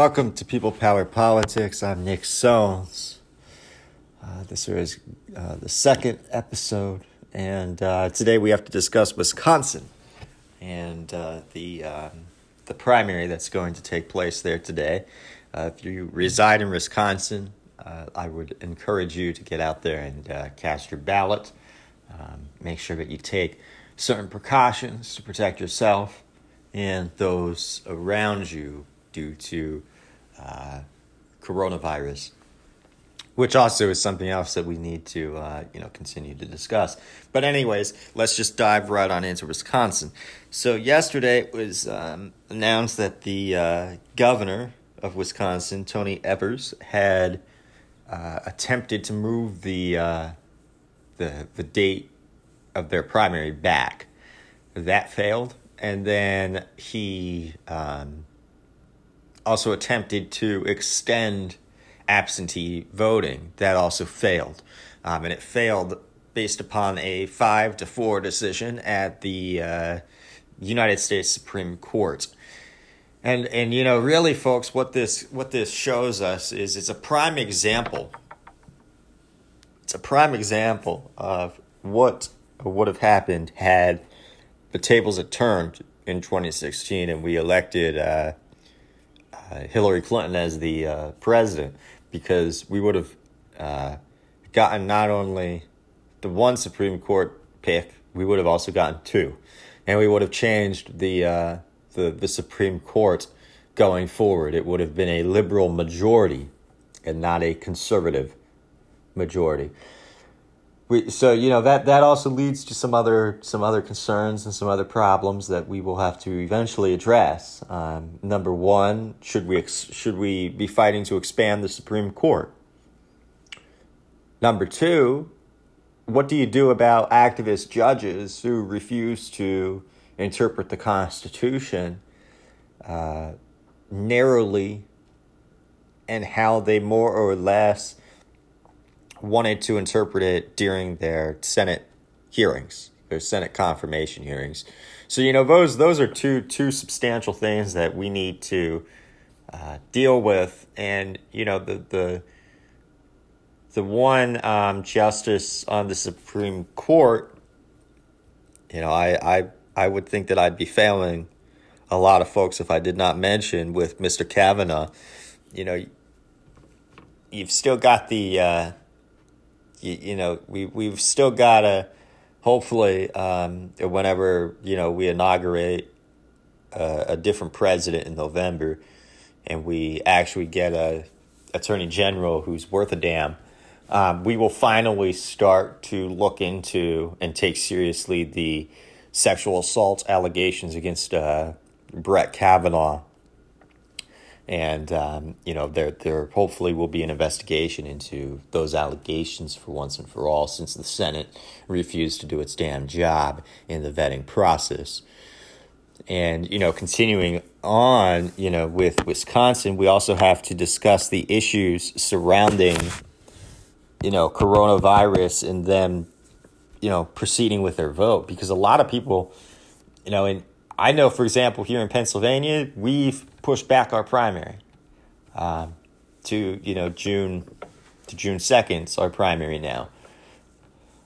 Welcome to People Power Politics. I'm Nick Soanes. Uh, this is uh, the second episode, and uh, today we have to discuss Wisconsin and uh, the um, the primary that's going to take place there today. Uh, if you reside in Wisconsin, uh, I would encourage you to get out there and cast your ballot. Um, make sure that you take certain precautions to protect yourself and those around you due to uh, coronavirus, which also is something else that we need to uh, you know continue to discuss. But anyways, let's just dive right on into Wisconsin. So yesterday it was um, announced that the uh, governor of Wisconsin, Tony Evers, had uh, attempted to move the uh, the the date of their primary back. That failed, and then he. Um, also attempted to extend absentee voting. That also failed. Um, and it failed based upon a five to four decision at the uh, United States Supreme Court. And and you know really folks what this what this shows us is it's a prime example it's a prime example of what would have happened had the tables had turned in 2016 and we elected uh, uh, Hillary Clinton as the uh, president because we would have uh, gotten not only the one Supreme Court pick, we would have also gotten two, and we would have changed the uh, the the Supreme Court going forward. It would have been a liberal majority and not a conservative majority we so you know that that also leads to some other some other concerns and some other problems that we will have to eventually address. Um, number one, should we ex- should we be fighting to expand the Supreme Court? Number two, what do you do about activist judges who refuse to interpret the Constitution uh, narrowly and how they more or less wanted to interpret it during their Senate hearings, their Senate confirmation hearings. So you know those those are two two substantial things that we need to uh, deal with, and you know the the the one um, justice on the Supreme Court. You know, I I I would think that I'd be failing a lot of folks if I did not mention with Mr. Kavanaugh. You know, you've still got the uh, you, you know, we, we've still got to, hopefully, um, whenever, you know, we inaugurate a, a different president in November and we actually get a attorney general who's worth a damn, um, we will finally start to look into and take seriously the sexual assault allegations against uh, Brett Kavanaugh and um, you know there there hopefully will be an investigation into those allegations for once and for all since the Senate refused to do its damn job in the vetting process. And you know, continuing on, you know, with Wisconsin, we also have to discuss the issues surrounding you know coronavirus and them you know proceeding with their vote because a lot of people you know in I know, for example, here in Pennsylvania, we've pushed back our primary um, to you know June to June second. our primary now.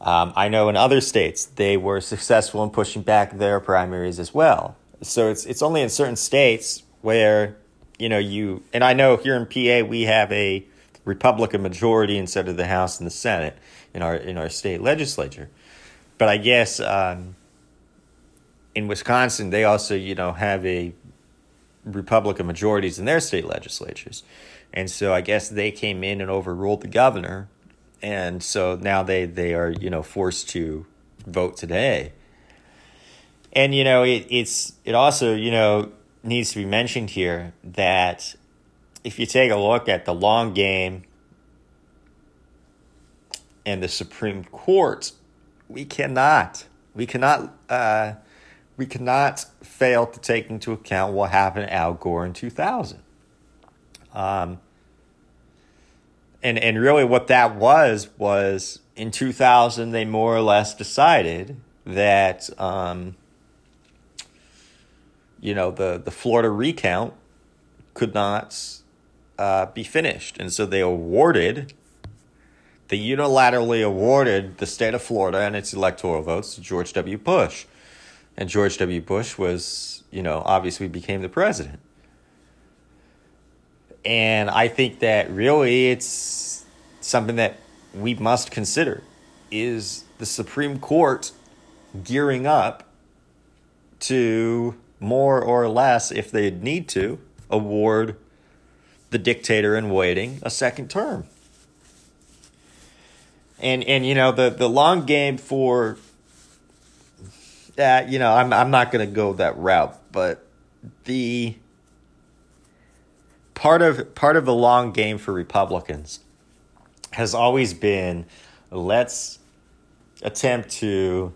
Um, I know in other states they were successful in pushing back their primaries as well. So it's it's only in certain states where you know you and I know here in PA we have a Republican majority instead of the House and the Senate in our in our state legislature. But I guess um, in Wisconsin, they also, you know, have a Republican majorities in their state legislatures. And so I guess they came in and overruled the governor. And so now they, they are, you know, forced to vote today. And, you know, it, it's, it also, you know, needs to be mentioned here that if you take a look at the long game and the Supreme Court, we cannot, we cannot, uh, we cannot fail to take into account what happened to Al Gore in 2000. Um, and, and really, what that was was in 2000, they more or less decided that, um, you know, the, the Florida recount could not uh, be finished. And so they awarded, they unilaterally awarded the state of Florida and its electoral votes to George W. Bush. And George W. Bush was, you know, obviously became the president. And I think that really it's something that we must consider is the Supreme Court gearing up to more or less, if they need to, award the dictator in waiting a second term. And and you know the the long game for that, you know, I'm I'm not going to go that route, but the part of part of the long game for Republicans has always been let's attempt to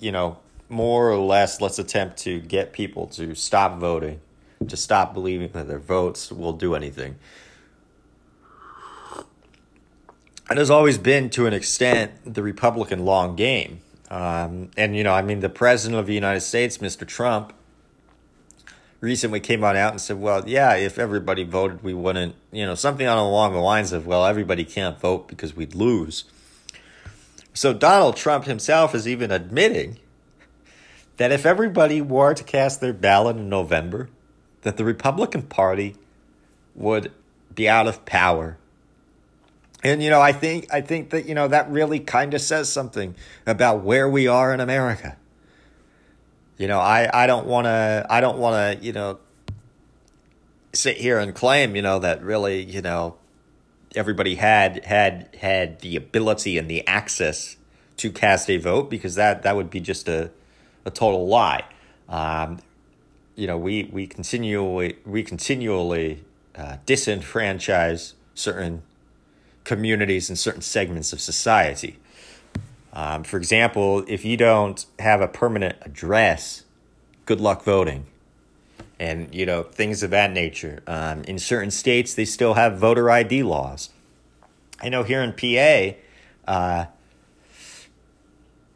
you know more or less let's attempt to get people to stop voting to stop believing that their votes will do anything. And has always been to an extent the republican long game um, and you know i mean the president of the united states mr trump recently came on out and said, well, yeah, if everybody voted, we wouldn't, you know, something along the lines of, well, everybody can't vote because we'd lose. So Donald Trump himself is even admitting that if everybody were to cast their ballot in November, that the Republican Party would be out of power. And you know, I think I think that you know that really kind of says something about where we are in America. You know, I, I don't want to, I don't want to, you know, sit here and claim, you know, that really, you know, everybody had, had, had the ability and the access to cast a vote because that, that would be just a, a total lie. Um, you know, we, we continually, we continually uh, disenfranchise certain communities and certain segments of society. Um, for example, if you don't have a permanent address, good luck voting. And, you know, things of that nature. Um, in certain states, they still have voter ID laws. I know here in PA, uh,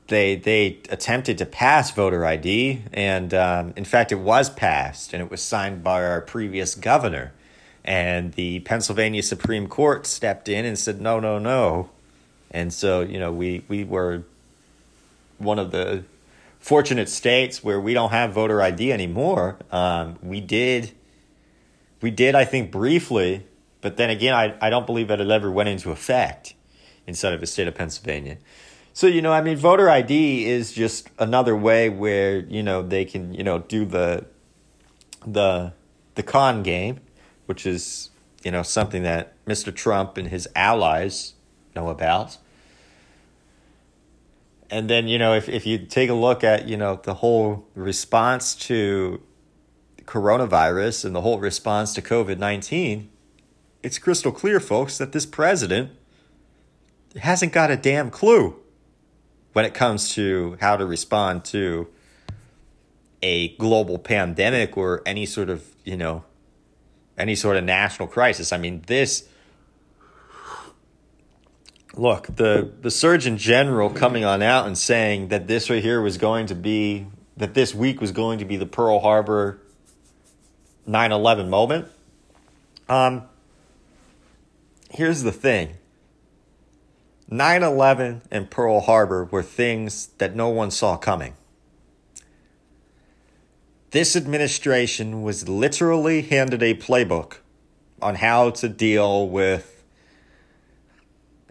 they they attempted to pass voter ID, and um, in fact, it was passed, and it was signed by our previous governor. And the Pennsylvania Supreme Court stepped in and said, "No, no, no, and so, you know, we, we were one of the fortunate states where we don't have voter ID anymore. Um, we did, we did, I think, briefly, but then again, I, I don't believe that it ever went into effect inside of the state of Pennsylvania. So, you know, I mean, voter ID is just another way where, you know, they can, you know, do the, the, the con game, which is, you know, something that Mr. Trump and his allies know about. And then, you know, if, if you take a look at, you know, the whole response to coronavirus and the whole response to COVID 19, it's crystal clear, folks, that this president hasn't got a damn clue when it comes to how to respond to a global pandemic or any sort of, you know, any sort of national crisis. I mean, this look, the the Surgeon General coming on out and saying that this right here was going to be that this week was going to be the Pearl Harbor 9/11 moment. Um here's the thing. 9/11 and Pearl Harbor were things that no one saw coming. This administration was literally handed a playbook on how to deal with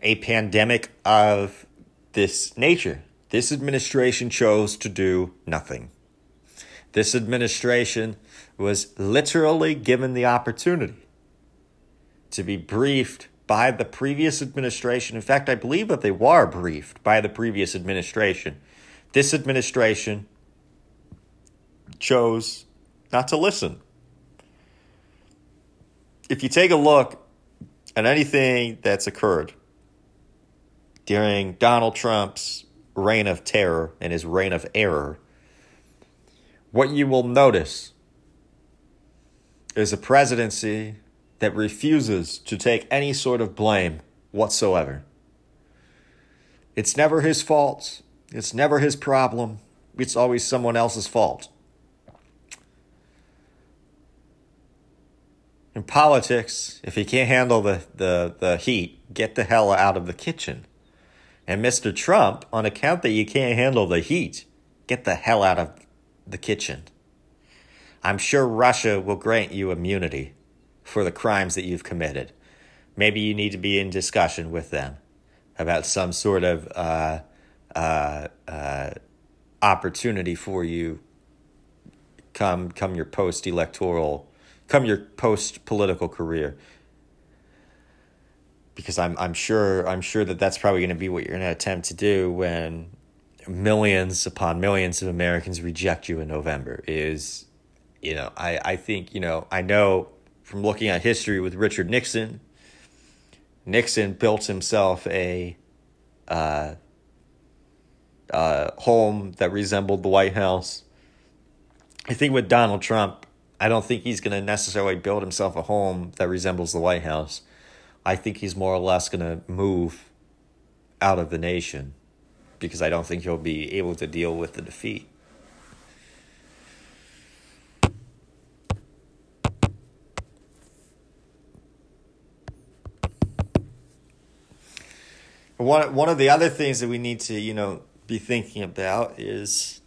a pandemic of this nature. This administration chose to do nothing. This administration was literally given the opportunity to be briefed by the previous administration. In fact, I believe that they were briefed by the previous administration. This administration chose not to listen. If you take a look at anything that's occurred during Donald Trump's reign of terror and his reign of error, what you will notice is a presidency that refuses to take any sort of blame whatsoever. It's never his fault. It's never his problem. It's always someone else's fault. In politics, if you can't handle the, the, the heat, get the hell out of the kitchen. And Mr. Trump, on account that you can't handle the heat, get the hell out of the kitchen. I'm sure Russia will grant you immunity for the crimes that you've committed. Maybe you need to be in discussion with them about some sort of uh, uh, uh, opportunity for you come come your post electoral come your post political career because I'm I'm sure I'm sure that that's probably going to be what you're going to attempt to do when millions upon millions of Americans reject you in November is you know I I think you know I know from looking at history with Richard Nixon Nixon built himself a uh, uh, home that resembled the White House. I think with Donald Trump, I don't think he's going to necessarily build himself a home that resembles the White House. I think he's more or less going to move out of the nation because I don't think he'll be able to deal with the defeat. One one of the other things that we need to, you know, be thinking about is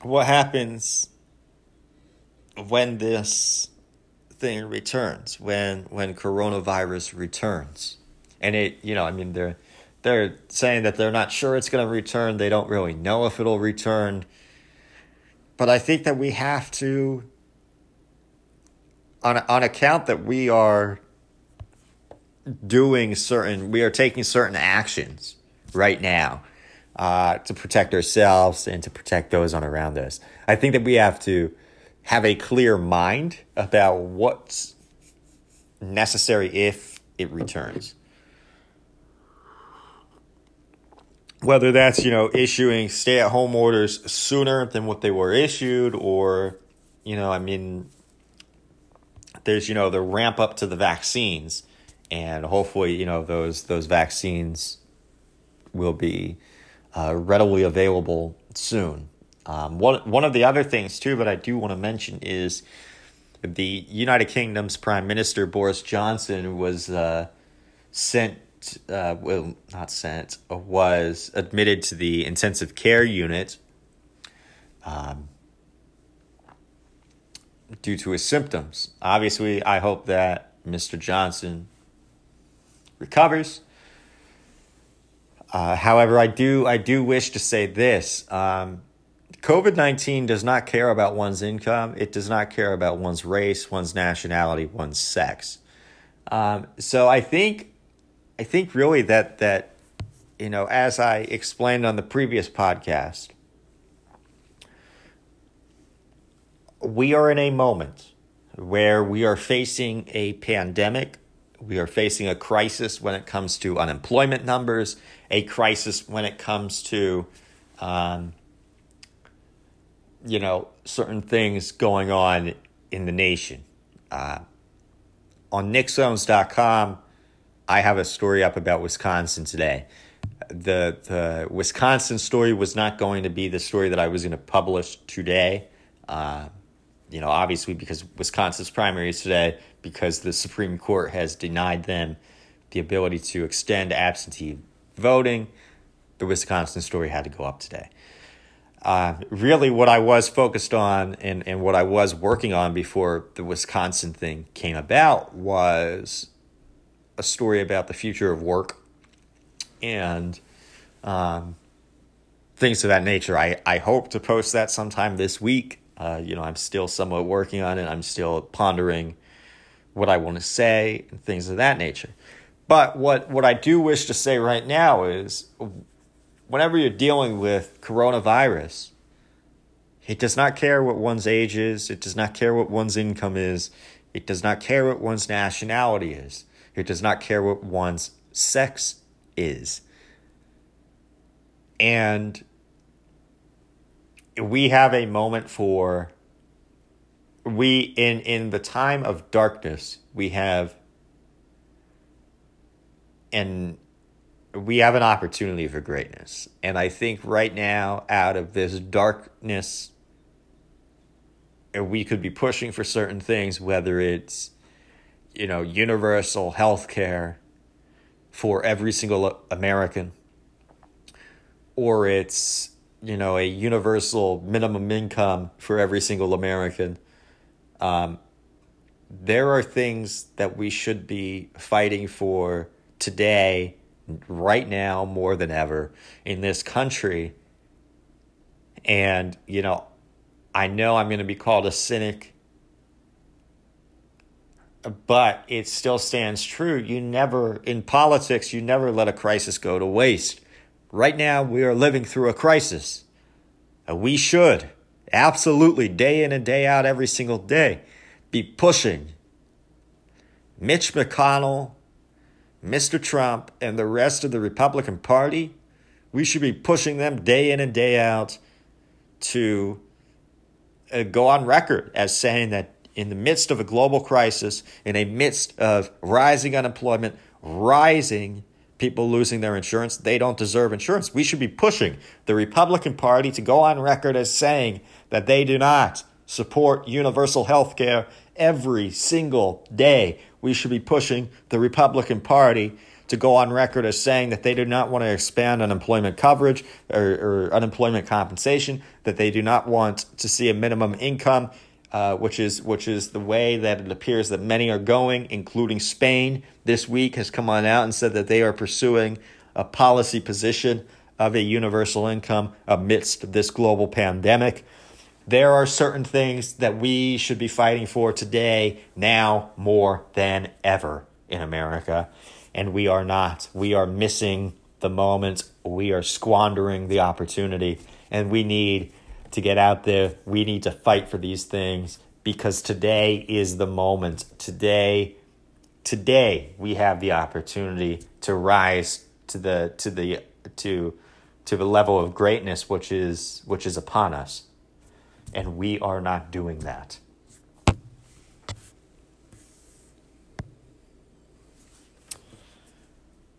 what happens when this thing returns, when when coronavirus returns. And it, you know, I mean they're they're saying that they're not sure it's going to return. They don't really know if it'll return. But I think that we have to on on account that we are doing certain we are taking certain actions right now uh, to protect ourselves and to protect those on around us. I think that we have to have a clear mind about what's necessary if it returns. Whether that's, you know, issuing stay at home orders sooner than what they were issued, or, you know, I mean, there's, you know, the ramp up to the vaccines, and hopefully, you know, those those vaccines will be uh, readily available soon. Um, one one of the other things too, but I do want to mention is the United Kingdom's Prime Minister Boris Johnson was uh, sent, uh, well, not sent, was admitted to the intensive care unit um, due to his symptoms. Obviously, I hope that Mr. Johnson recovers uh, however, I do I do wish to say this: um, COVID nineteen does not care about one's income. It does not care about one's race, one's nationality, one's sex. Um, so I think I think really that that you know, as I explained on the previous podcast, we are in a moment where we are facing a pandemic we are facing a crisis when it comes to unemployment numbers, a crisis when it comes to, um, you know, certain things going on in the nation. Uh, on nicksoanes.com, I have a story up about Wisconsin today. The the Wisconsin story was not going to be the story that I was going to publish today. Uh, you know, obviously because Wisconsin's primary is today, because the Supreme Court has denied them the ability to extend absentee voting. The Wisconsin story had to go up today. Uh, really, what I was focused on and, and what I was working on before the Wisconsin thing came about was a story about the future of work and um, things of that nature. I, I hope to post that sometime this week. Uh, you know, I'm still somewhat working on it. I'm still pondering what I want to say and things of that nature. But what, what I do wish to say right now is whenever you're dealing with coronavirus, it does not care what one's age is, it does not care what one's income is, it does not care what one's nationality is, it does not care what one's sex is. And we have a moment for we in in the time of darkness we have and we have an opportunity for greatness and i think right now out of this darkness we could be pushing for certain things whether it's you know, universal health care for every single American, or it's, you know, a universal minimum income for every single American. Um, there are things that we should be fighting for today, right now, more than ever in this country. And, you know, I know I'm going to be called a cynic, but it still stands true. You never, in politics, you never let a crisis go to waste. Right now, we are living through a crisis. And we should, absolutely, day in and day out, every single day, be pushing Mitch McConnell, Mr. Trump, and the rest of the Republican Party. We should be pushing them day in and day out to uh, go on record as saying that in the midst of a global crisis, in a midst of rising unemployment, rising people losing their insurance, they don't deserve insurance. We should be pushing the Republican Party to go on record as saying that they do not support universal health care every single day. We should be pushing the Republican Party to go on record as saying that they do not want to expand unemployment coverage or, or unemployment compensation, that they do not want to see a minimum income, uh, which is which is the way that it appears that many are going, including Spain. This week has come on out and said that they are pursuing a policy position of a universal income amidst this global pandemic. There are certain things that we should be fighting for today, now more than ever in America and we are not. We are missing the moment. We are squandering the opportunity, and we need to get out there. We need to fight for these things because today is the moment. Today, today we have the opportunity to rise to the to the to to the level of greatness which is which is upon us, and we are not doing that.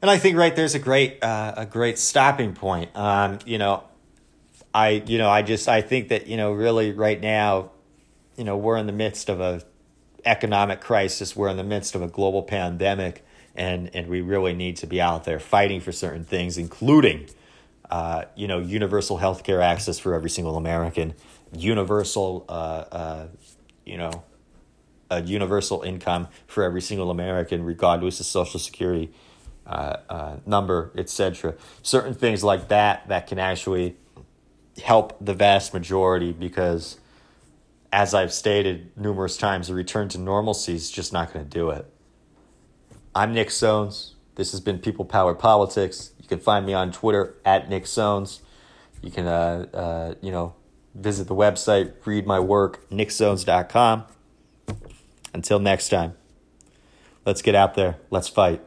and I think right there's a great uh, a great stopping point. Um, you know, I you know I just I think that you know really right now, you know we're in the midst of a economic crisis. We're in the midst of a global pandemic, and and we really need to be out there fighting for certain things, including. Uh, you know, universal health care access for every single American, universal, uh, uh, you know, a universal income for every single American, regardless of Social Security uh, uh, number, etc. Certain things like that that can actually help the vast majority because, as I've stated numerous times, a return to normalcy is just not going to do it. I'm Nick Soanes. This has been People Power Politics. You can find me on Twitter at Nick Soanes. You can, uh, uh, you know, visit the website, read my work, nicksoanes.com. Until next time, let's get out there. Let's fight.